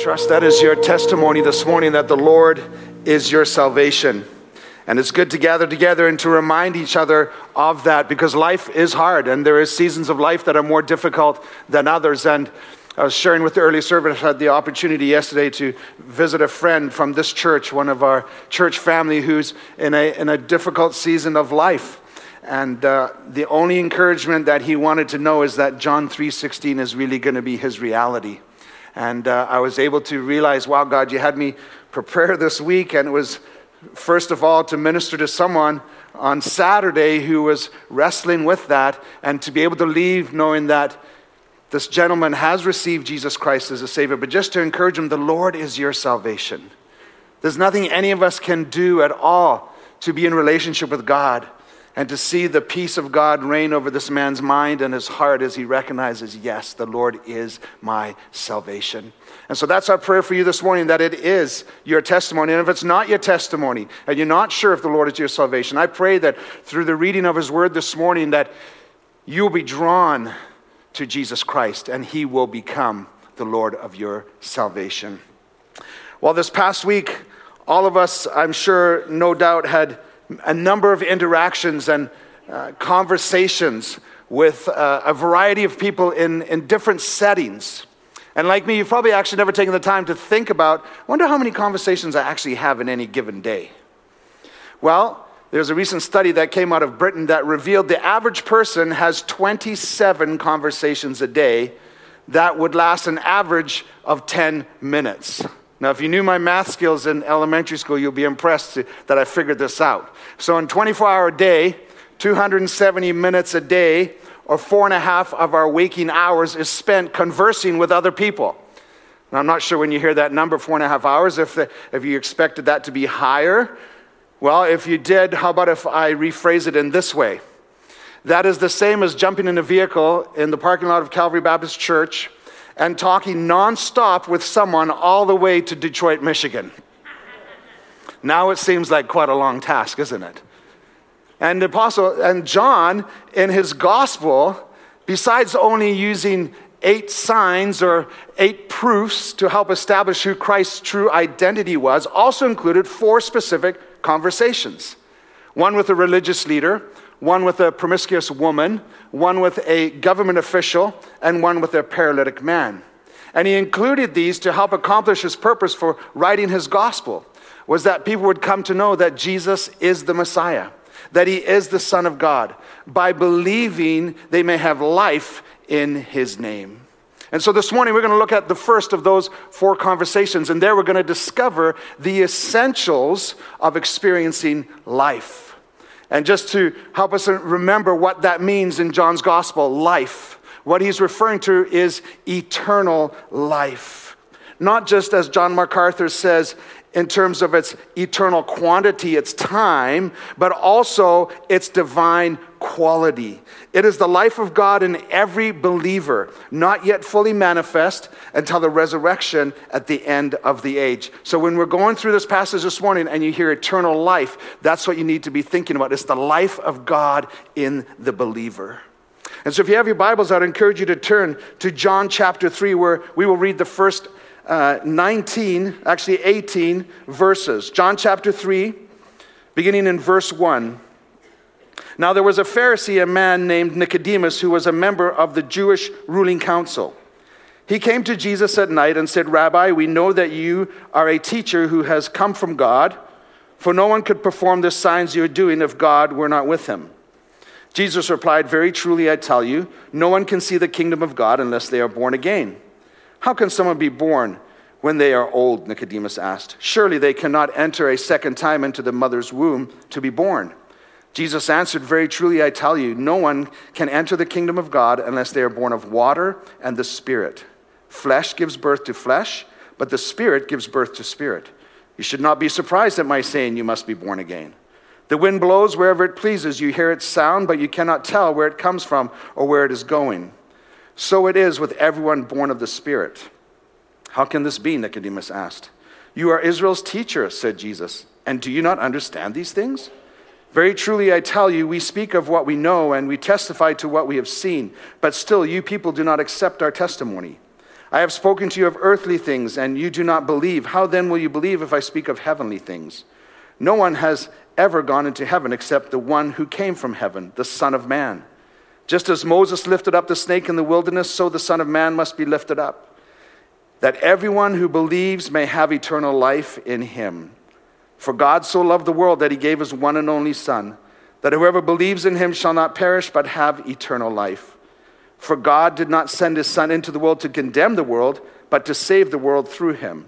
Trust that is your testimony this morning that the Lord is your salvation. And it's good to gather together and to remind each other of that because life is hard and there is seasons of life that are more difficult than others. And I was sharing with the early service, I had the opportunity yesterday to visit a friend from this church, one of our church family who's in a, in a difficult season of life. And uh, the only encouragement that he wanted to know is that John 3.16 is really going to be his reality. And uh, I was able to realize, wow, God, you had me prepare this week, and it was first of all, to minister to someone on Saturday who was wrestling with that, and to be able to leave knowing that this gentleman has received Jesus Christ as a Savior, but just to encourage him, the Lord is your salvation. There's nothing any of us can do at all to be in relationship with God and to see the peace of God reign over this man's mind and his heart as he recognizes, yes, the Lord is my salvation. And so that's our prayer for you this morning that it is your testimony. And if it's not your testimony and you're not sure if the Lord is your salvation, I pray that through the reading of his word this morning that you'll be drawn to Jesus Christ and he will become the Lord of your salvation. Well, this past week, all of us, I'm sure, no doubt, had a number of interactions and uh, conversations with uh, a variety of people in, in different settings. And like me, you've probably actually never taken the time to think about, wonder how many conversations I actually have in any given day. Well, there's a recent study that came out of Britain that revealed the average person has 27 conversations a day that would last an average of 10 minutes. Now, if you knew my math skills in elementary school, you'll be impressed that I figured this out. So, in 24 hour day, 270 minutes a day, or four and a half of our waking hours is spent conversing with other people. Now, I'm not sure when you hear that number, four and a half hours, if, the, if you expected that to be higher. Well, if you did, how about if I rephrase it in this way? That is the same as jumping in a vehicle in the parking lot of Calvary Baptist Church and talking nonstop with someone all the way to Detroit, Michigan. Now it seems like quite a long task, isn't it? And the apostle and John in his gospel, besides only using eight signs or eight proofs to help establish who Christ's true identity was, also included four specific conversations. One with a religious leader, one with a promiscuous woman, one with a government official, and one with a paralytic man. And he included these to help accomplish his purpose for writing his gospel, was that people would come to know that Jesus is the Messiah, that he is the Son of God. By believing, they may have life in his name. And so this morning we're going to look at the first of those four conversations, and there we're going to discover the essentials of experiencing life. And just to help us remember what that means in John's gospel, life. What he's referring to is eternal life. Not just as John MacArthur says, in terms of its eternal quantity, its time, but also its divine quality. It is the life of God in every believer, not yet fully manifest until the resurrection at the end of the age. So when we're going through this passage this morning and you hear eternal life, that's what you need to be thinking about. It's the life of God in the believer. And so if you have your Bibles, I'd encourage you to turn to John chapter 3, where we will read the first uh, 19, actually 18 verses. John chapter 3, beginning in verse 1. Now there was a Pharisee, a man named Nicodemus, who was a member of the Jewish ruling council. He came to Jesus at night and said, Rabbi, we know that you are a teacher who has come from God, for no one could perform the signs you're doing if God were not with him. Jesus replied, Very truly, I tell you, no one can see the kingdom of God unless they are born again. How can someone be born when they are old? Nicodemus asked. Surely they cannot enter a second time into the mother's womb to be born. Jesus answered, Very truly, I tell you, no one can enter the kingdom of God unless they are born of water and the Spirit. Flesh gives birth to flesh, but the Spirit gives birth to spirit. You should not be surprised at my saying, You must be born again. The wind blows wherever it pleases. You hear its sound, but you cannot tell where it comes from or where it is going. So it is with everyone born of the Spirit. How can this be? Nicodemus asked. You are Israel's teacher, said Jesus, and do you not understand these things? Very truly, I tell you, we speak of what we know and we testify to what we have seen, but still, you people do not accept our testimony. I have spoken to you of earthly things, and you do not believe. How then will you believe if I speak of heavenly things? No one has ever gone into heaven except the one who came from heaven, the Son of Man. Just as Moses lifted up the snake in the wilderness, so the Son of Man must be lifted up, that everyone who believes may have eternal life in him. For God so loved the world that he gave his one and only Son, that whoever believes in him shall not perish but have eternal life. For God did not send his Son into the world to condemn the world, but to save the world through him.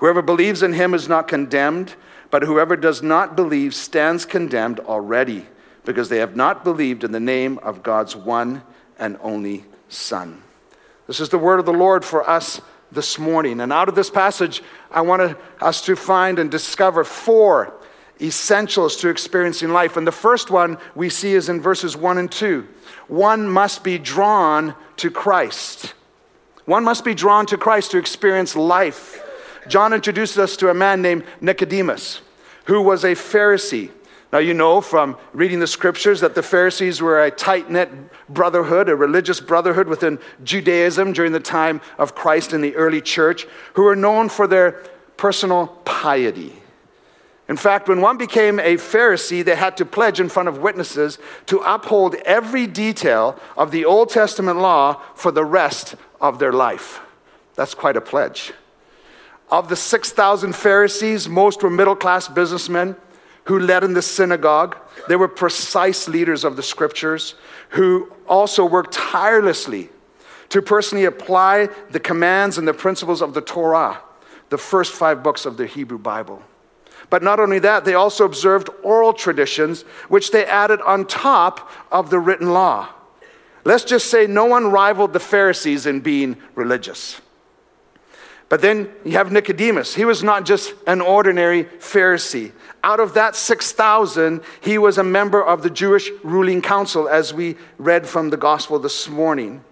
Whoever believes in him is not condemned, but whoever does not believe stands condemned already, because they have not believed in the name of God's one and only Son. This is the word of the Lord for us this morning. And out of this passage, I want us to find and discover four essentials to experiencing life. And the first one we see is in verses 1 and 2 one must be drawn to Christ. One must be drawn to Christ to experience life. John introduces us to a man named Nicodemus, who was a Pharisee. Now, you know from reading the scriptures that the Pharisees were a tight knit brotherhood, a religious brotherhood within Judaism during the time of Christ in the early church, who were known for their personal piety. In fact, when one became a Pharisee, they had to pledge in front of witnesses to uphold every detail of the Old Testament law for the rest of their life. That's quite a pledge. Of the 6,000 Pharisees, most were middle class businessmen who led in the synagogue. They were precise leaders of the scriptures who also worked tirelessly to personally apply the commands and the principles of the Torah, the first five books of the Hebrew Bible. But not only that, they also observed oral traditions, which they added on top of the written law. Let's just say no one rivaled the Pharisees in being religious. But then you have Nicodemus. He was not just an ordinary Pharisee. Out of that 6,000, he was a member of the Jewish ruling council, as we read from the gospel this morning.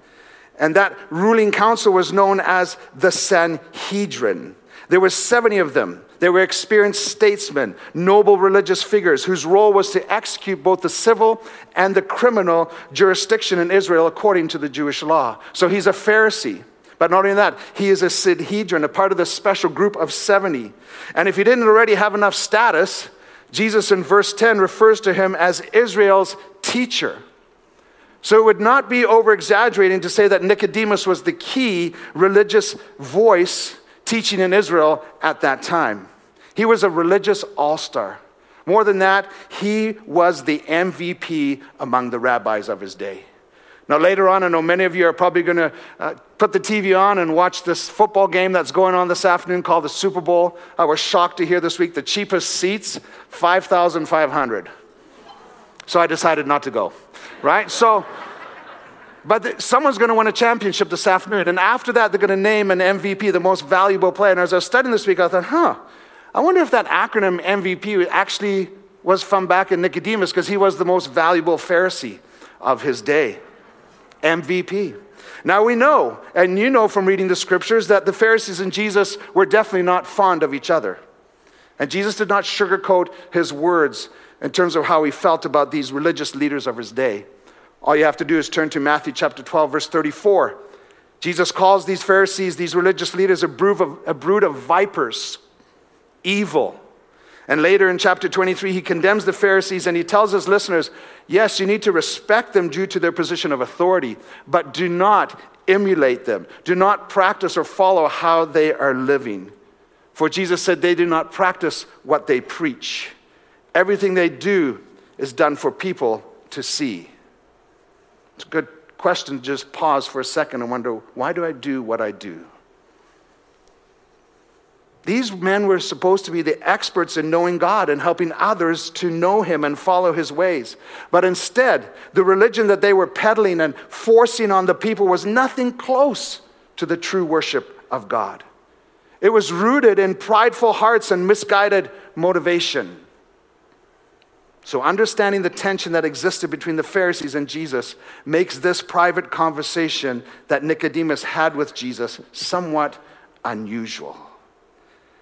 And that ruling council was known as the Sanhedrin. There were 70 of them. They were experienced statesmen, noble religious figures whose role was to execute both the civil and the criminal jurisdiction in Israel according to the Jewish law. So he's a Pharisee. But not only that, he is a Sanhedrin, a part of the special group of 70. And if he didn't already have enough status, Jesus in verse 10 refers to him as Israel's teacher. So it would not be over exaggerating to say that Nicodemus was the key religious voice teaching in Israel at that time. He was a religious all star. More than that, he was the MVP among the rabbis of his day. Now, later on, I know many of you are probably going to uh, put the TV on and watch this football game that's going on this afternoon called the Super Bowl. I was shocked to hear this week the cheapest seats, 5,500. So I decided not to go, right? So, but the, someone's going to win a championship this afternoon. And after that, they're going to name an MVP, the most valuable player. And as I was studying this week, I thought, huh, I wonder if that acronym MVP actually was from back in Nicodemus because he was the most valuable Pharisee of his day. MVP. Now we know, and you know from reading the scriptures, that the Pharisees and Jesus were definitely not fond of each other. And Jesus did not sugarcoat his words in terms of how he felt about these religious leaders of his day. All you have to do is turn to Matthew chapter 12, verse 34. Jesus calls these Pharisees, these religious leaders, a brood of, a brood of vipers, evil. And later in chapter 23, he condemns the Pharisees and he tells his listeners, yes, you need to respect them due to their position of authority, but do not emulate them. Do not practice or follow how they are living. For Jesus said they do not practice what they preach. Everything they do is done for people to see. It's a good question. to Just pause for a second and wonder why do I do what I do? These men were supposed to be the experts in knowing God and helping others to know Him and follow His ways. But instead, the religion that they were peddling and forcing on the people was nothing close to the true worship of God. It was rooted in prideful hearts and misguided motivation. So, understanding the tension that existed between the Pharisees and Jesus makes this private conversation that Nicodemus had with Jesus somewhat unusual.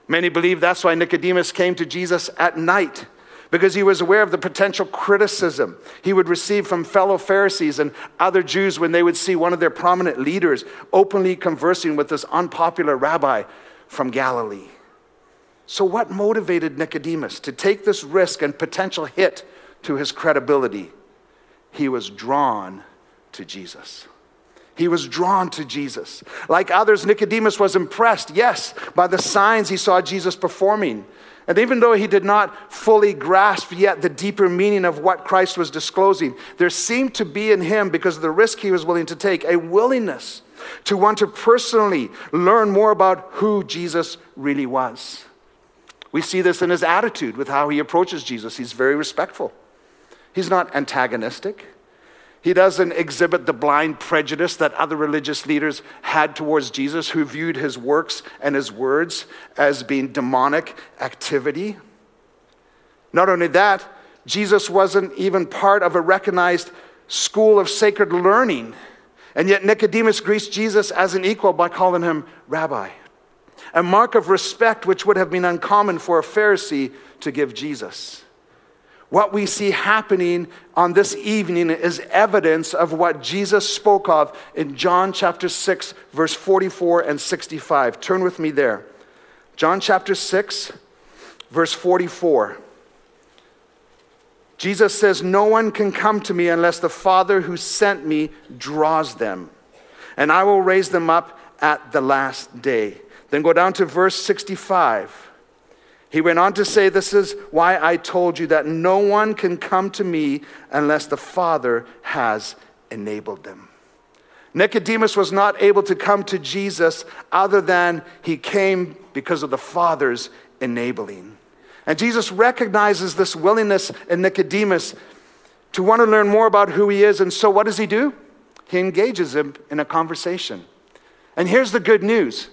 Many believe that's why Nicodemus came to Jesus at night, because he was aware of the potential criticism he would receive from fellow Pharisees and other Jews when they would see one of their prominent leaders openly conversing with this unpopular rabbi from Galilee. So, what motivated Nicodemus to take this risk and potential hit to his credibility? He was drawn to Jesus. He was drawn to Jesus. Like others, Nicodemus was impressed, yes, by the signs he saw Jesus performing. And even though he did not fully grasp yet the deeper meaning of what Christ was disclosing, there seemed to be in him, because of the risk he was willing to take, a willingness to want to personally learn more about who Jesus really was. We see this in his attitude with how he approaches Jesus. He's very respectful, he's not antagonistic. He doesn't exhibit the blind prejudice that other religious leaders had towards Jesus, who viewed his works and his words as being demonic activity. Not only that, Jesus wasn't even part of a recognized school of sacred learning. And yet Nicodemus greets Jesus as an equal by calling him rabbi, a mark of respect which would have been uncommon for a Pharisee to give Jesus. What we see happening on this evening is evidence of what Jesus spoke of in John chapter 6, verse 44 and 65. Turn with me there. John chapter 6, verse 44. Jesus says, No one can come to me unless the Father who sent me draws them, and I will raise them up at the last day. Then go down to verse 65. He went on to say, This is why I told you that no one can come to me unless the Father has enabled them. Nicodemus was not able to come to Jesus other than he came because of the Father's enabling. And Jesus recognizes this willingness in Nicodemus to want to learn more about who he is. And so, what does he do? He engages him in a conversation. And here's the good news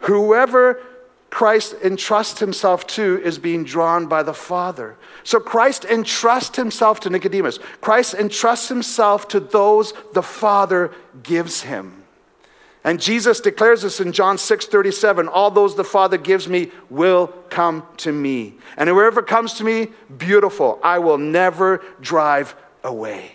whoever Christ entrusts himself to is being drawn by the Father. So Christ entrusts himself to Nicodemus. Christ entrusts himself to those the Father gives him. And Jesus declares this in John 6 37 All those the Father gives me will come to me. And whoever comes to me, beautiful, I will never drive away.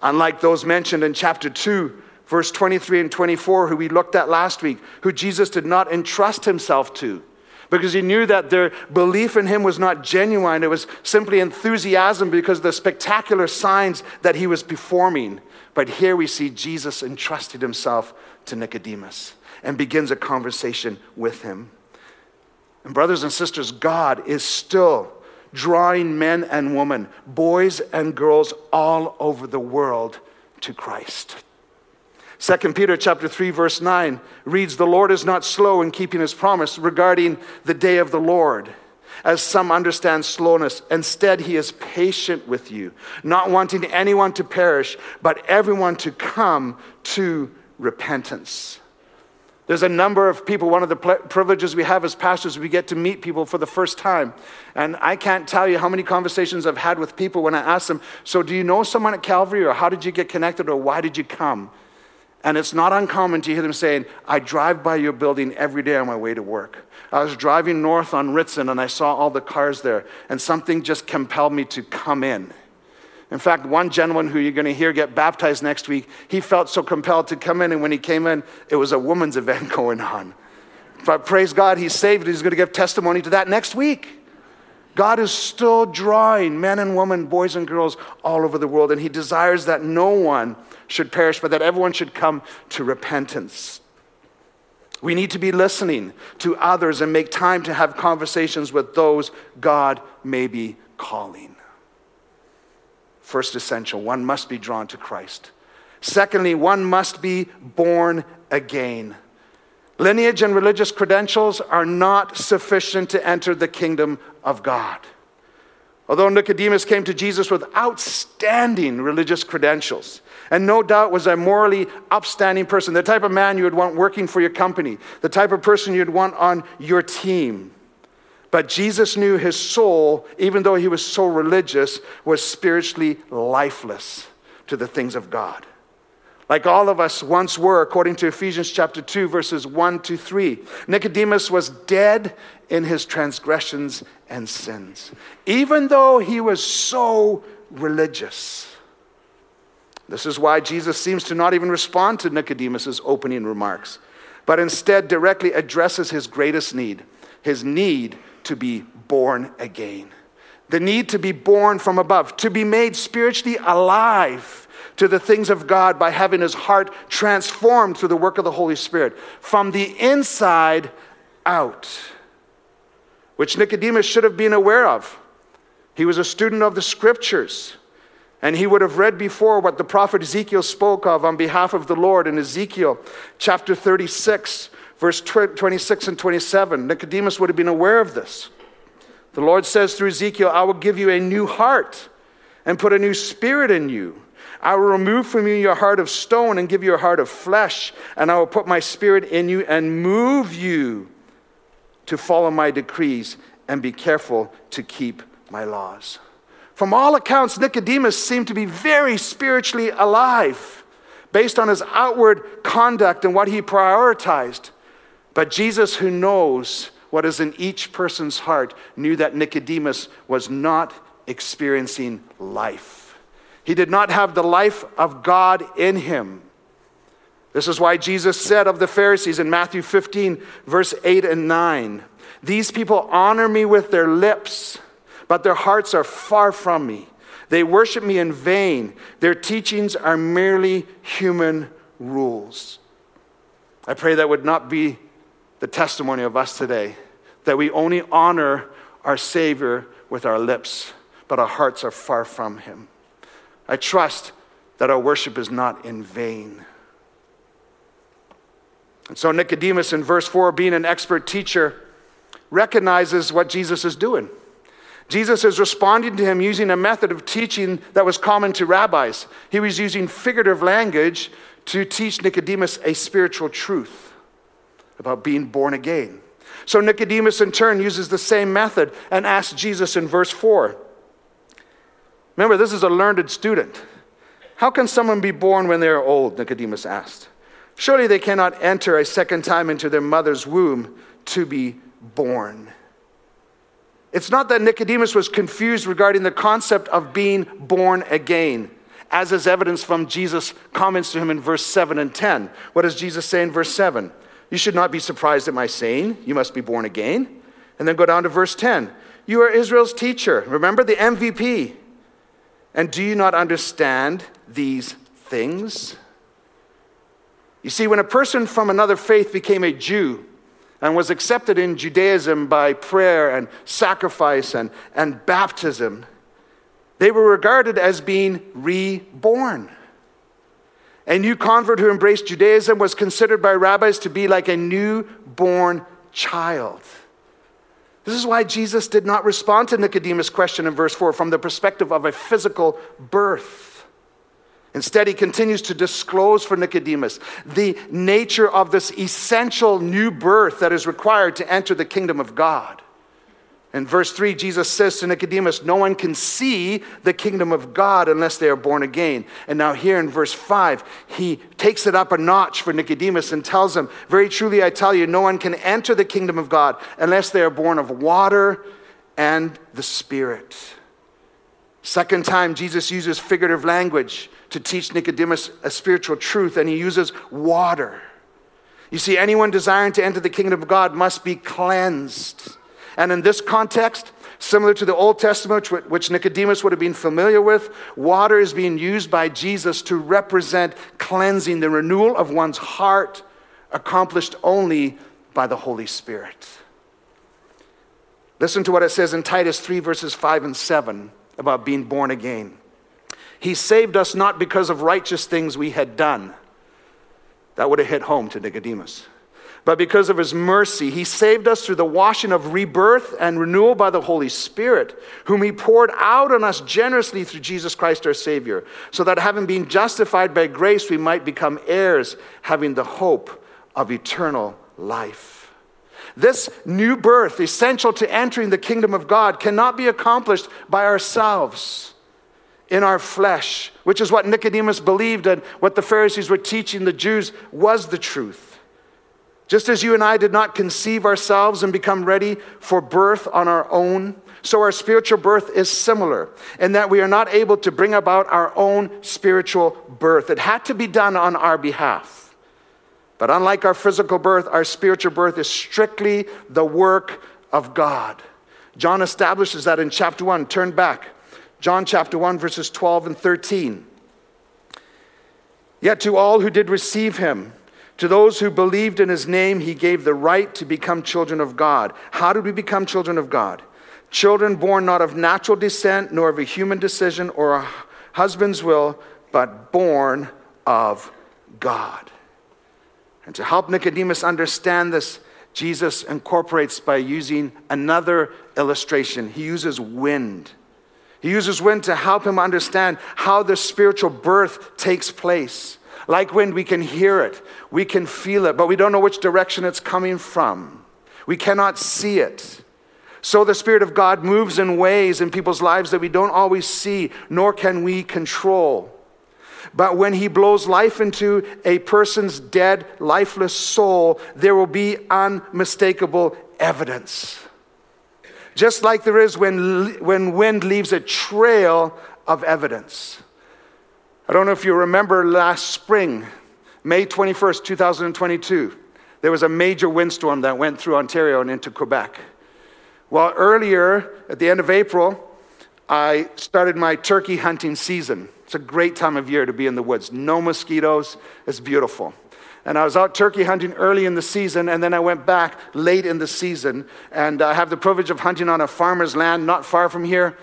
Unlike those mentioned in chapter 2, verse 23 and 24, who we looked at last week, who Jesus did not entrust himself to because he knew that their belief in him was not genuine. It was simply enthusiasm because of the spectacular signs that he was performing. But here we see Jesus entrusted himself to Nicodemus and begins a conversation with him. And, brothers and sisters, God is still drawing men and women, boys and girls all over the world to Christ. 2 Peter chapter 3 verse 9 reads the Lord is not slow in keeping his promise regarding the day of the Lord as some understand slowness instead he is patient with you not wanting anyone to perish but everyone to come to repentance there's a number of people. One of the privileges we have as pastors, we get to meet people for the first time. And I can't tell you how many conversations I've had with people when I ask them, So, do you know someone at Calvary, or how did you get connected, or why did you come? And it's not uncommon to hear them saying, I drive by your building every day on my way to work. I was driving north on Ritson and I saw all the cars there, and something just compelled me to come in. In fact, one gentleman who you're going to hear get baptized next week, he felt so compelled to come in, and when he came in, it was a woman's event going on. But praise God, he's saved. He's going to give testimony to that next week. God is still drawing men and women, boys and girls all over the world, and He desires that no one should perish, but that everyone should come to repentance. We need to be listening to others and make time to have conversations with those God may be calling. First essential, one must be drawn to Christ. Secondly, one must be born again. Lineage and religious credentials are not sufficient to enter the kingdom of God. Although Nicodemus came to Jesus with outstanding religious credentials, and no doubt was a morally upstanding person, the type of man you would want working for your company, the type of person you'd want on your team. But Jesus knew his soul, even though he was so religious, was spiritually lifeless to the things of God. Like all of us once were, according to Ephesians chapter 2, verses 1 to 3. Nicodemus was dead in his transgressions and sins, even though he was so religious. This is why Jesus seems to not even respond to Nicodemus's opening remarks, but instead directly addresses his greatest need his need to be born again. The need to be born from above, to be made spiritually alive to the things of God by having his heart transformed through the work of the Holy Spirit from the inside out, which Nicodemus should have been aware of. He was a student of the scriptures. And he would have read before what the prophet Ezekiel spoke of on behalf of the Lord in Ezekiel chapter 36, verse 26 and 27. Nicodemus would have been aware of this. The Lord says through Ezekiel, I will give you a new heart and put a new spirit in you. I will remove from you your heart of stone and give you a heart of flesh, and I will put my spirit in you and move you to follow my decrees and be careful to keep my laws. From all accounts, Nicodemus seemed to be very spiritually alive based on his outward conduct and what he prioritized. But Jesus, who knows what is in each person's heart, knew that Nicodemus was not experiencing life. He did not have the life of God in him. This is why Jesus said of the Pharisees in Matthew 15, verse 8 and 9 These people honor me with their lips, but their hearts are far from me. They worship me in vain. Their teachings are merely human rules. I pray that would not be the testimony of us today, that we only honor our Savior with our lips, but our hearts are far from Him. I trust that our worship is not in vain. And so Nicodemus in verse 4, being an expert teacher, recognizes what Jesus is doing. Jesus is responding to him using a method of teaching that was common to rabbis. He was using figurative language to teach Nicodemus a spiritual truth about being born again. So Nicodemus, in turn, uses the same method and asks Jesus in verse 4 Remember, this is a learned student. How can someone be born when they are old? Nicodemus asked. Surely they cannot enter a second time into their mother's womb to be born. It's not that Nicodemus was confused regarding the concept of being born again, as is evidence from Jesus' comments to him in verse 7 and 10. What does Jesus say in verse 7? You should not be surprised at my saying, You must be born again. And then go down to verse 10. You are Israel's teacher. Remember the MVP. And do you not understand these things? You see, when a person from another faith became a Jew and was accepted in Judaism by prayer and sacrifice and, and baptism, they were regarded as being reborn. A new convert who embraced Judaism was considered by rabbis to be like a newborn child. This is why Jesus did not respond to Nicodemus' question in verse 4 from the perspective of a physical birth. Instead, he continues to disclose for Nicodemus the nature of this essential new birth that is required to enter the kingdom of God. In verse 3, Jesus says to Nicodemus, No one can see the kingdom of God unless they are born again. And now, here in verse 5, he takes it up a notch for Nicodemus and tells him, Very truly, I tell you, no one can enter the kingdom of God unless they are born of water and the Spirit. Second time, Jesus uses figurative language to teach Nicodemus a spiritual truth, and he uses water. You see, anyone desiring to enter the kingdom of God must be cleansed. And in this context, similar to the Old Testament, which Nicodemus would have been familiar with, water is being used by Jesus to represent cleansing, the renewal of one's heart, accomplished only by the Holy Spirit. Listen to what it says in Titus 3, verses 5 and 7 about being born again. He saved us not because of righteous things we had done. That would have hit home to Nicodemus but because of his mercy, he saved us through the washing of rebirth and renewal by the Holy Spirit, whom he poured out on us generously through Jesus Christ our Savior, so that having been justified by grace, we might become heirs, having the hope of eternal life. This new birth, essential to entering the kingdom of God, cannot be accomplished by ourselves. in our flesh, which is what Nicodemus believed and what the Pharisees were teaching the Jews was the truth. Just as you and I did not conceive ourselves and become ready for birth on our own, so our spiritual birth is similar in that we are not able to bring about our own spiritual birth. It had to be done on our behalf. But unlike our physical birth, our spiritual birth is strictly the work of God. John establishes that in chapter 1. Turn back. John chapter 1, verses 12 and 13. Yet to all who did receive him, to those who believed in his name, he gave the right to become children of God. How did we become children of God? Children born not of natural descent, nor of a human decision or a husband's will, but born of God. And to help Nicodemus understand this, Jesus incorporates by using another illustration. He uses wind. He uses wind to help him understand how the spiritual birth takes place. Like wind, we can hear it, we can feel it, but we don't know which direction it's coming from. We cannot see it. So the Spirit of God moves in ways in people's lives that we don't always see, nor can we control. But when He blows life into a person's dead, lifeless soul, there will be unmistakable evidence. Just like there is when, when wind leaves a trail of evidence. I don't know if you remember last spring, May 21st, 2022, there was a major windstorm that went through Ontario and into Quebec. Well, earlier at the end of April, I started my turkey hunting season. It's a great time of year to be in the woods. No mosquitoes, it's beautiful. And I was out turkey hunting early in the season, and then I went back late in the season. And I have the privilege of hunting on a farmer's land not far from here.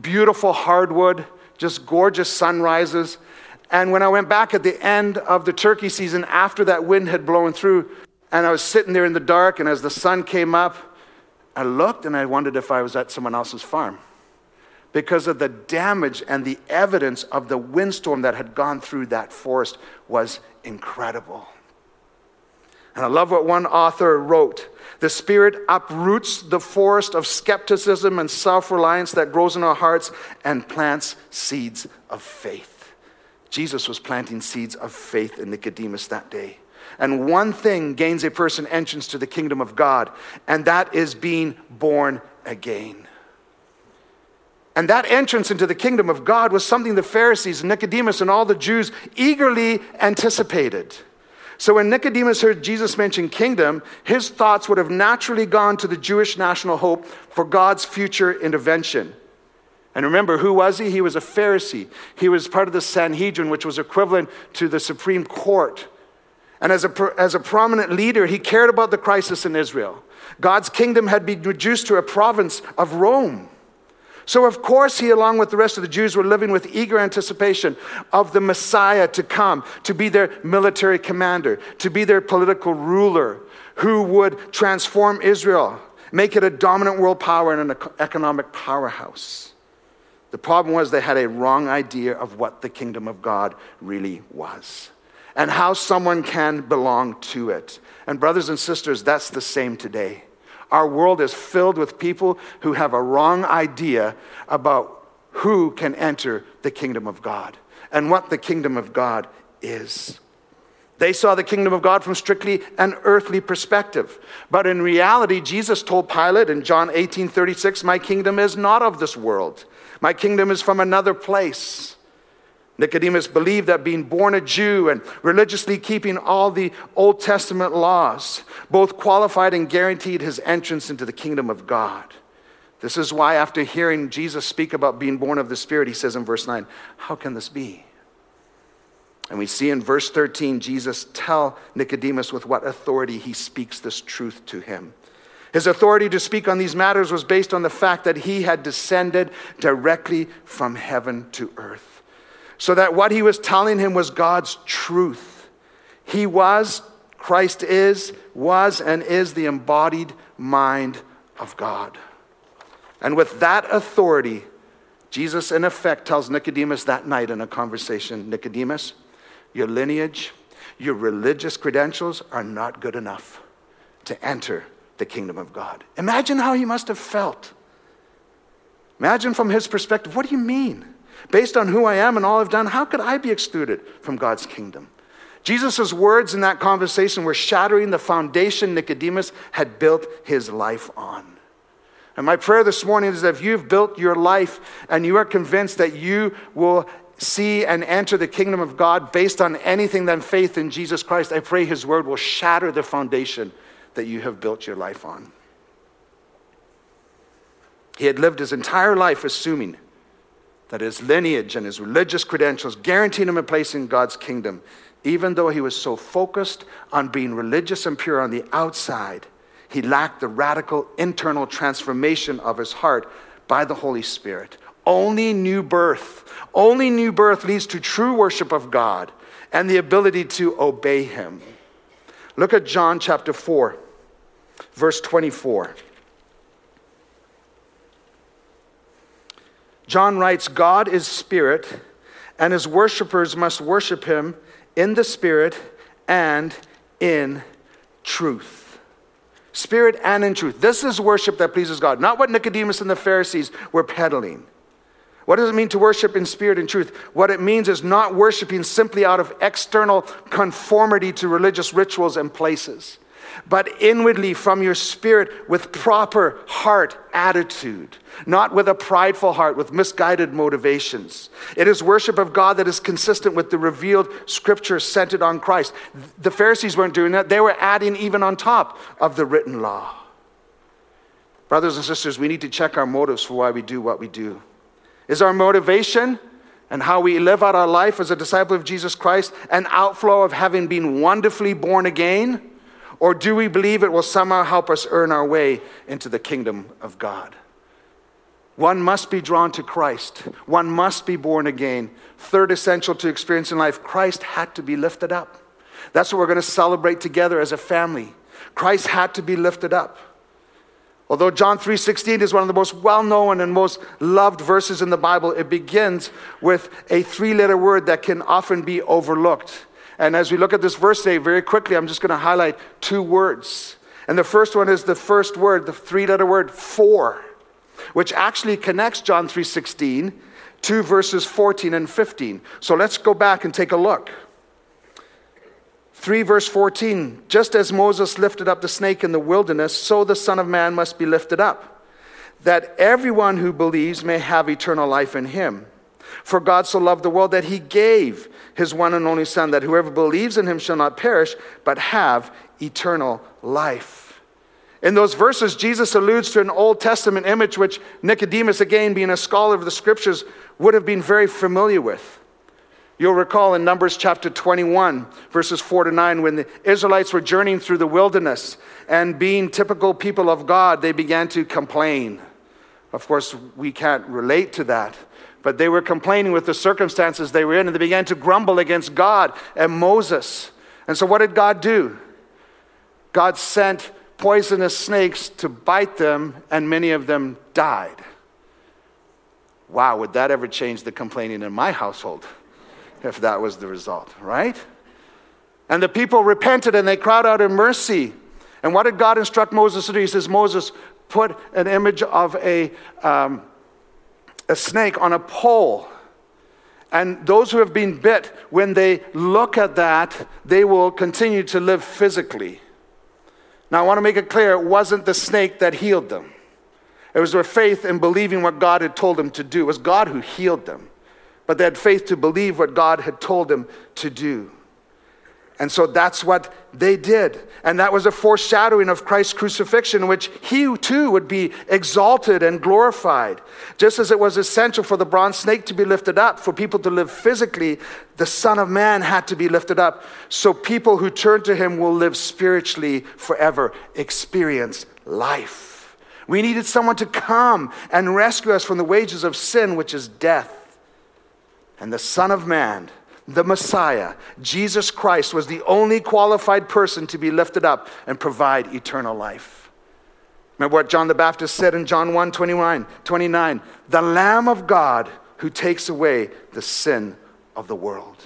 Beautiful hardwood, just gorgeous sunrises. And when I went back at the end of the turkey season, after that wind had blown through, and I was sitting there in the dark, and as the sun came up, I looked and I wondered if I was at someone else's farm because of the damage and the evidence of the windstorm that had gone through that forest was incredible. And I love what one author wrote. The Spirit uproots the forest of skepticism and self reliance that grows in our hearts and plants seeds of faith. Jesus was planting seeds of faith in Nicodemus that day. And one thing gains a person entrance to the kingdom of God, and that is being born again. And that entrance into the kingdom of God was something the Pharisees, Nicodemus, and all the Jews eagerly anticipated. So when Nicodemus heard Jesus mention kingdom, his thoughts would have naturally gone to the Jewish national hope for God's future intervention. And remember, who was he? He was a Pharisee. He was part of the Sanhedrin, which was equivalent to the Supreme Court. And as a, as a prominent leader, he cared about the crisis in Israel. God's kingdom had been reduced to a province of Rome. So, of course, he, along with the rest of the Jews, were living with eager anticipation of the Messiah to come, to be their military commander, to be their political ruler, who would transform Israel, make it a dominant world power and an economic powerhouse. The problem was they had a wrong idea of what the kingdom of God really was and how someone can belong to it. And, brothers and sisters, that's the same today. Our world is filled with people who have a wrong idea about who can enter the kingdom of God and what the kingdom of God is. They saw the kingdom of God from strictly an earthly perspective. But in reality, Jesus told Pilate in John 18 36, My kingdom is not of this world. My kingdom is from another place. Nicodemus believed that being born a Jew and religiously keeping all the Old Testament laws both qualified and guaranteed his entrance into the kingdom of God. This is why, after hearing Jesus speak about being born of the Spirit, he says in verse 9, How can this be? And we see in verse 13 Jesus tell Nicodemus with what authority he speaks this truth to him. His authority to speak on these matters was based on the fact that he had descended directly from heaven to earth so that what he was telling him was God's truth. He was, Christ is, was, and is the embodied mind of God. And with that authority, Jesus, in effect, tells Nicodemus that night in a conversation Nicodemus, your lineage, your religious credentials are not good enough to enter the kingdom of God. Imagine how he must have felt. Imagine from his perspective, what do you mean? Based on who I am and all I've done, how could I be excluded from God's kingdom? Jesus' words in that conversation were shattering the foundation Nicodemus had built his life on. And my prayer this morning is that if you've built your life and you are convinced that you will see and enter the kingdom of God based on anything than faith in Jesus Christ, I pray his word will shatter the foundation that you have built your life on. He had lived his entire life assuming that his lineage and his religious credentials guaranteed him a place in God's kingdom, even though he was so focused on being religious and pure on the outside. He lacked the radical internal transformation of his heart by the Holy Spirit. Only new birth, only new birth leads to true worship of God and the ability to obey him. Look at John chapter 4, verse 24. John writes, God is spirit, and his worshippers must worship him in the spirit and in truth. Spirit and in truth. This is worship that pleases God, not what Nicodemus and the Pharisees were peddling. What does it mean to worship in spirit and truth? What it means is not worshiping simply out of external conformity to religious rituals and places but inwardly from your spirit with proper heart attitude, not with a prideful heart with misguided motivations. It is worship of God that is consistent with the revealed scripture centered on Christ. The Pharisees weren't doing that, they were adding even on top of the written law. Brothers and sisters, we need to check our motives for why we do what we do. Is our motivation and how we live out our life as a disciple of Jesus Christ an outflow of having been wonderfully born again? Or do we believe it will somehow help us earn our way into the kingdom of God? One must be drawn to Christ. One must be born again. Third essential to experience in life Christ had to be lifted up. That's what we're going to celebrate together as a family. Christ had to be lifted up. Although John 3:16 is one of the most well-known and most loved verses in the Bible, it begins with a three-letter word that can often be overlooked. And as we look at this verse today, very quickly, I'm just going to highlight two words. And the first one is the first word, the three-letter word for, which actually connects John 3:16 to verses 14 and 15. So let's go back and take a look. 3 verse 14 Just as Moses lifted up the snake in the wilderness, so the Son of Man must be lifted up, that everyone who believes may have eternal life in him. For God so loved the world that he gave his one and only Son, that whoever believes in him shall not perish, but have eternal life. In those verses, Jesus alludes to an Old Testament image which Nicodemus, again being a scholar of the scriptures, would have been very familiar with. You'll recall in Numbers chapter 21, verses 4 to 9, when the Israelites were journeying through the wilderness and being typical people of God, they began to complain. Of course, we can't relate to that. But they were complaining with the circumstances they were in, and they began to grumble against God and Moses. And so, what did God do? God sent poisonous snakes to bite them, and many of them died. Wow, would that ever change the complaining in my household if that was the result, right? And the people repented and they cried out in mercy. And what did God instruct Moses to do? He says, Moses, put an image of a, um, a snake on a pole. And those who have been bit, when they look at that, they will continue to live physically. Now, I want to make it clear it wasn't the snake that healed them. It was their faith in believing what God had told them to do. It was God who healed them. But they had faith to believe what God had told them to do. And so that's what they did. And that was a foreshadowing of Christ's crucifixion, which he too would be exalted and glorified. Just as it was essential for the bronze snake to be lifted up, for people to live physically, the Son of Man had to be lifted up. So people who turn to him will live spiritually forever, experience life. We needed someone to come and rescue us from the wages of sin, which is death. And the Son of Man the Messiah, Jesus Christ, was the only qualified person to be lifted up and provide eternal life. Remember what John the Baptist said in John 1 29, 29 the Lamb of God who takes away the sin of the world.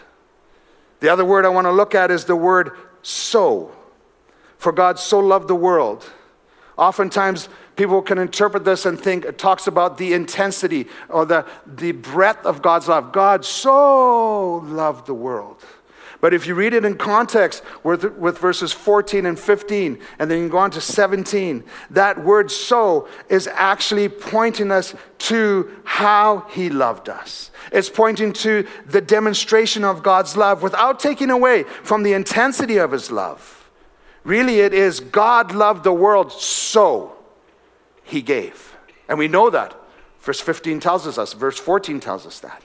The other word I want to look at is the word so. For God so loved the world. Oftentimes, people can interpret this and think it talks about the intensity or the, the breadth of God's love. God so loved the world. But if you read it in context with, with verses 14 and 15, and then you go on to 17, that word so is actually pointing us to how he loved us. It's pointing to the demonstration of God's love without taking away from the intensity of his love. Really, it is God loved the world so he gave. And we know that. Verse 15 tells us verse 14 tells us that.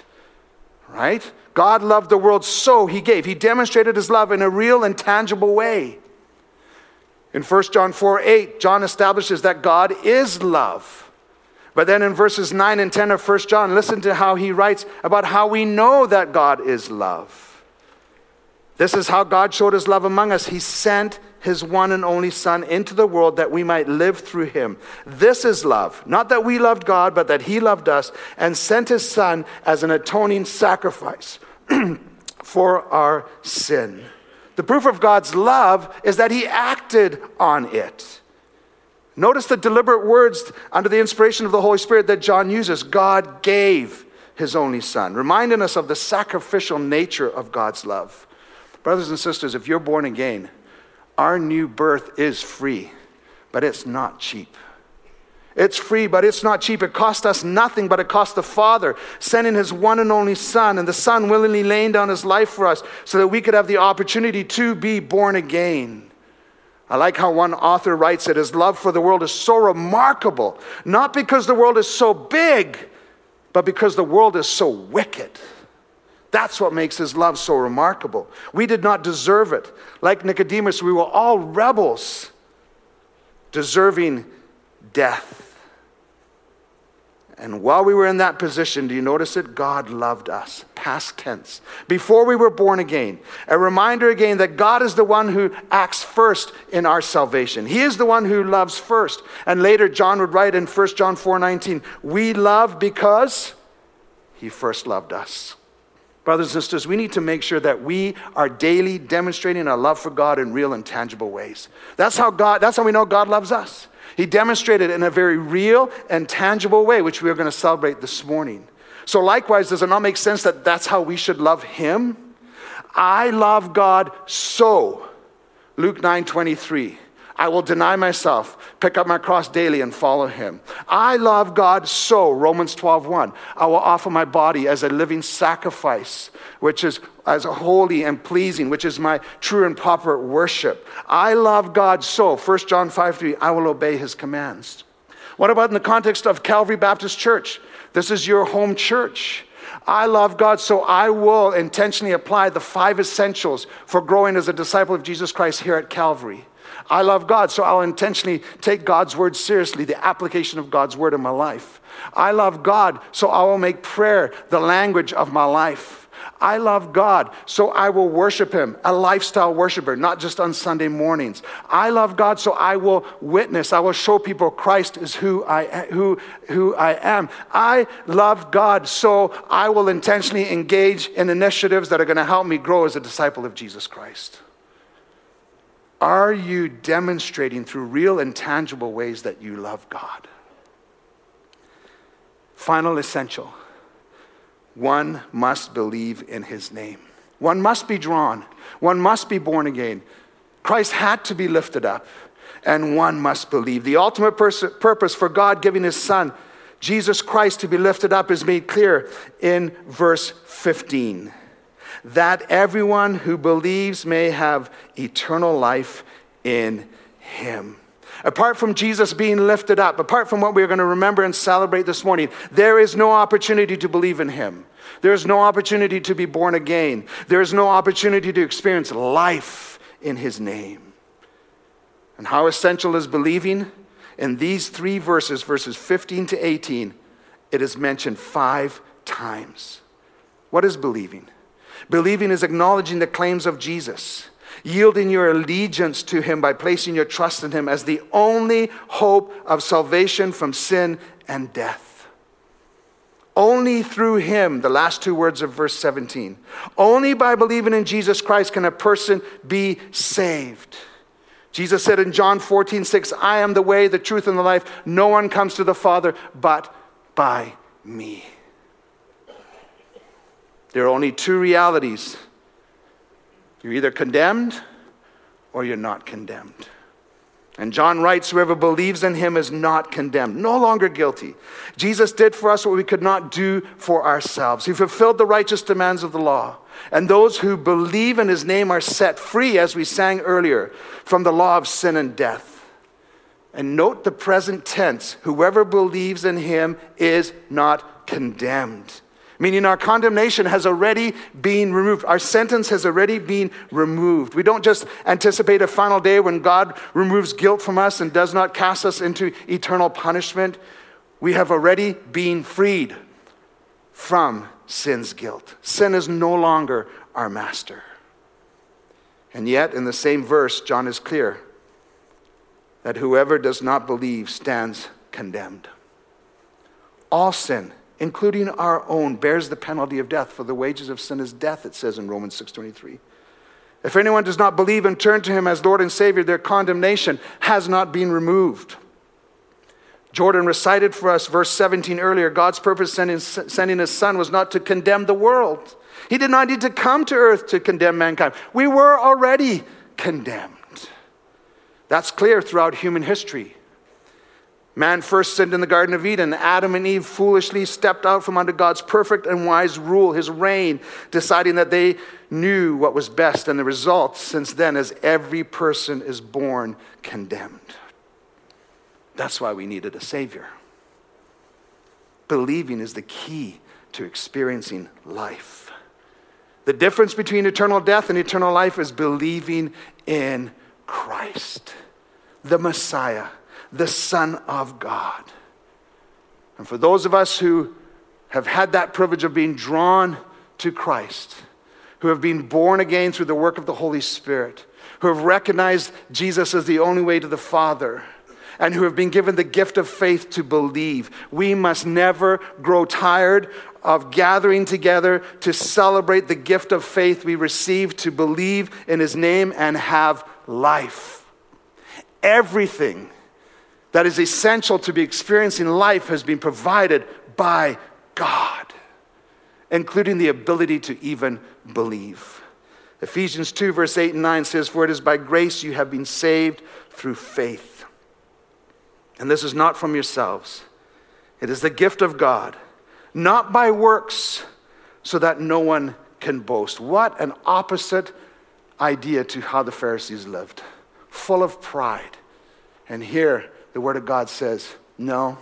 Right? God loved the world so he gave. He demonstrated his love in a real and tangible way. In 1 John 4 8, John establishes that God is love. But then in verses 9 and 10 of 1 John, listen to how he writes about how we know that God is love. This is how God showed his love among us. He sent his one and only Son into the world that we might live through him. This is love. Not that we loved God, but that he loved us and sent his Son as an atoning sacrifice for our sin. The proof of God's love is that he acted on it. Notice the deliberate words under the inspiration of the Holy Spirit that John uses God gave his only Son, reminding us of the sacrificial nature of God's love. Brothers and sisters, if you're born again, our new birth is free, but it's not cheap. It's free, but it's not cheap. It cost us nothing, but it cost the Father sending His one and only Son, and the Son willingly laying down His life for us so that we could have the opportunity to be born again. I like how one author writes it His love for the world is so remarkable, not because the world is so big, but because the world is so wicked. That's what makes his love so remarkable. We did not deserve it. Like Nicodemus, we were all rebels, deserving death. And while we were in that position, do you notice it? God loved us. Past tense. Before we were born again. A reminder again that God is the one who acts first in our salvation. He is the one who loves first. And later, John would write in 1 John 4 19, we love because he first loved us. Brothers and sisters, we need to make sure that we are daily demonstrating our love for God in real and tangible ways. That's how God, that's how we know God loves us. He demonstrated in a very real and tangible way, which we are going to celebrate this morning. So, likewise, does it not make sense that that's how we should love Him? I love God so. Luke 9 23. I will deny myself, pick up my cross daily, and follow him. I love God so, Romans 12 1. I will offer my body as a living sacrifice, which is as holy and pleasing, which is my true and proper worship. I love God so, 1 John 5 3. I will obey his commands. What about in the context of Calvary Baptist Church? This is your home church. I love God, so I will intentionally apply the five essentials for growing as a disciple of Jesus Christ here at Calvary. I love God, so I'll intentionally take God's word seriously, the application of God's word in my life. I love God, so I will make prayer the language of my life. I love God, so I will worship Him, a lifestyle worshiper, not just on Sunday mornings. I love God, so I will witness. I will show people Christ is who I, who, who I am. I love God, so I will intentionally engage in initiatives that are going to help me grow as a disciple of Jesus Christ. Are you demonstrating through real and tangible ways that you love God? Final essential one must believe in his name. One must be drawn. One must be born again. Christ had to be lifted up, and one must believe. The ultimate pers- purpose for God giving his son, Jesus Christ, to be lifted up is made clear in verse 15 that everyone who believes may have eternal life in him. Apart from Jesus being lifted up, apart from what we're going to remember and celebrate this morning, there is no opportunity to believe in him. There is no opportunity to be born again. There is no opportunity to experience life in his name. And how essential is believing? In these three verses, verses 15 to 18, it is mentioned five times. What is believing? Believing is acknowledging the claims of Jesus, yielding your allegiance to Him by placing your trust in Him as the only hope of salvation from sin and death. Only through Him, the last two words of verse 17, only by believing in Jesus Christ can a person be saved. Jesus said in John 14, 6, I am the way, the truth, and the life. No one comes to the Father but by me. There are only two realities you're either condemned or you're not condemned. And John writes, Whoever believes in him is not condemned, no longer guilty. Jesus did for us what we could not do for ourselves. He fulfilled the righteous demands of the law. And those who believe in his name are set free, as we sang earlier, from the law of sin and death. And note the present tense whoever believes in him is not condemned meaning our condemnation has already been removed. Our sentence has already been removed. We don't just anticipate a final day when God removes guilt from us and does not cast us into eternal punishment. We have already been freed from sin's guilt. Sin is no longer our master. And yet, in the same verse, John is clear that whoever does not believe stands condemned. All sin including our own, bears the penalty of death. For the wages of sin is death, it says in Romans 6.23. If anyone does not believe and turn to him as Lord and Savior, their condemnation has not been removed. Jordan recited for us verse 17 earlier God's purpose sending, sending his son was not to condemn the world. He did not need to come to earth to condemn mankind. We were already condemned. That's clear throughout human history. Man first sinned in the Garden of Eden. Adam and Eve foolishly stepped out from under God's perfect and wise rule, his reign, deciding that they knew what was best. And the result since then is every person is born condemned. That's why we needed a Savior. Believing is the key to experiencing life. The difference between eternal death and eternal life is believing in Christ, the Messiah the Son of God. And for those of us who have had that privilege of being drawn to Christ, who have been born again through the work of the Holy Spirit, who have recognized Jesus as the only way to the Father, and who have been given the gift of faith to believe, we must never grow tired of gathering together to celebrate the gift of faith we receive to believe in His name and have life. Everything that is essential to be experiencing life has been provided by God, including the ability to even believe. Ephesians 2, verse 8 and 9 says, For it is by grace you have been saved through faith. And this is not from yourselves, it is the gift of God, not by works, so that no one can boast. What an opposite idea to how the Pharisees lived, full of pride. And here, the Word of God says, no.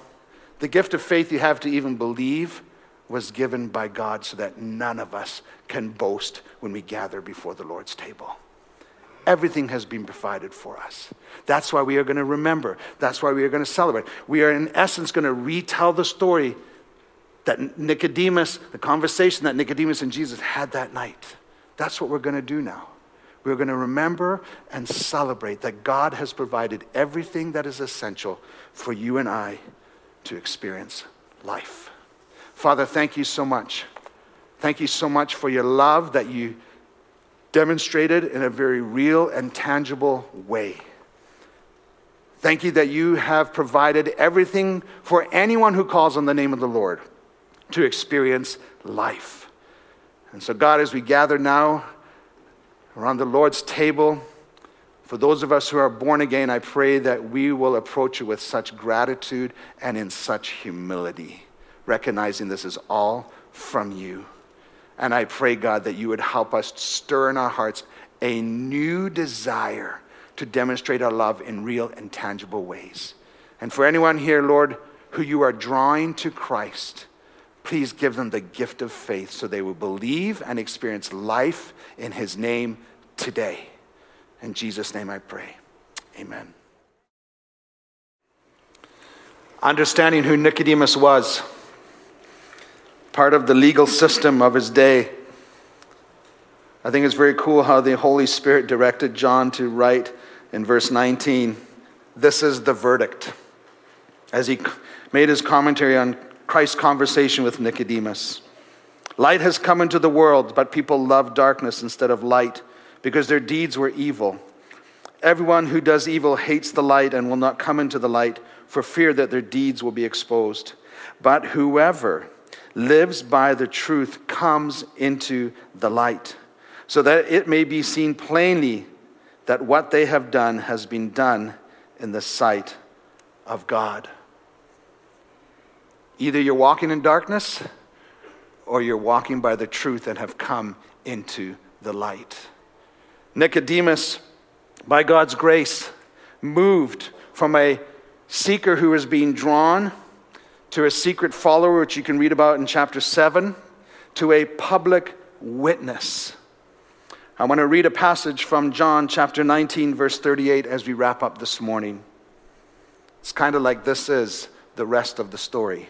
The gift of faith you have to even believe was given by God so that none of us can boast when we gather before the Lord's table. Everything has been provided for us. That's why we are going to remember. That's why we are going to celebrate. We are, in essence, going to retell the story that Nicodemus, the conversation that Nicodemus and Jesus had that night. That's what we're going to do now. We're going to remember and celebrate that God has provided everything that is essential for you and I to experience life. Father, thank you so much. Thank you so much for your love that you demonstrated in a very real and tangible way. Thank you that you have provided everything for anyone who calls on the name of the Lord to experience life. And so, God, as we gather now, around the Lord's table, for those of us who are born again, I pray that we will approach it with such gratitude and in such humility, recognizing this is all from you. And I pray, God, that you would help us stir in our hearts a new desire to demonstrate our love in real and tangible ways. And for anyone here, Lord, who you are drawing to Christ, please give them the gift of faith so they will believe and experience life in his name today. In Jesus' name I pray. Amen. Understanding who Nicodemus was, part of the legal system of his day. I think it's very cool how the Holy Spirit directed John to write in verse 19 this is the verdict. As he made his commentary on Christ's conversation with Nicodemus. Light has come into the world, but people love darkness instead of light because their deeds were evil. Everyone who does evil hates the light and will not come into the light for fear that their deeds will be exposed. But whoever lives by the truth comes into the light, so that it may be seen plainly that what they have done has been done in the sight of God. Either you're walking in darkness or you're walking by the truth and have come into the light. Nicodemus, by God's grace, moved from a seeker who was being drawn to a secret follower, which you can read about in chapter 7, to a public witness. I want to read a passage from John chapter 19, verse 38, as we wrap up this morning. It's kind of like this is the rest of the story.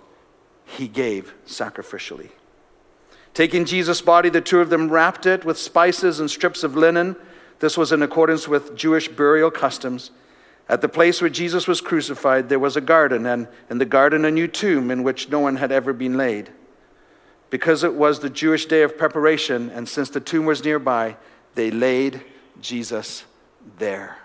he gave sacrificially. Taking Jesus' body, the two of them wrapped it with spices and strips of linen. This was in accordance with Jewish burial customs. At the place where Jesus was crucified, there was a garden, and in the garden, a new tomb in which no one had ever been laid. Because it was the Jewish day of preparation, and since the tomb was nearby, they laid Jesus there.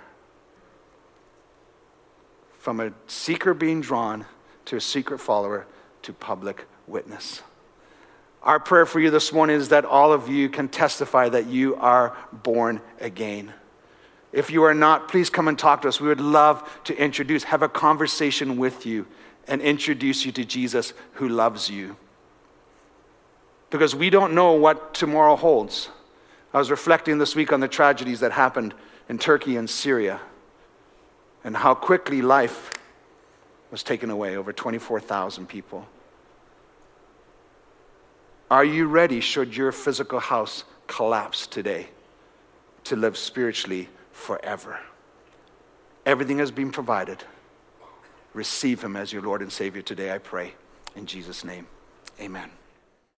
From a seeker being drawn to a secret follower to public witness. Our prayer for you this morning is that all of you can testify that you are born again. If you are not, please come and talk to us. We would love to introduce, have a conversation with you, and introduce you to Jesus who loves you. Because we don't know what tomorrow holds. I was reflecting this week on the tragedies that happened in Turkey and Syria and how quickly life was taken away over 24,000 people. Are you ready, should your physical house collapse today, to live spiritually forever? Everything has been provided. Receive Him as your Lord and Savior today, I pray. In Jesus' name, amen.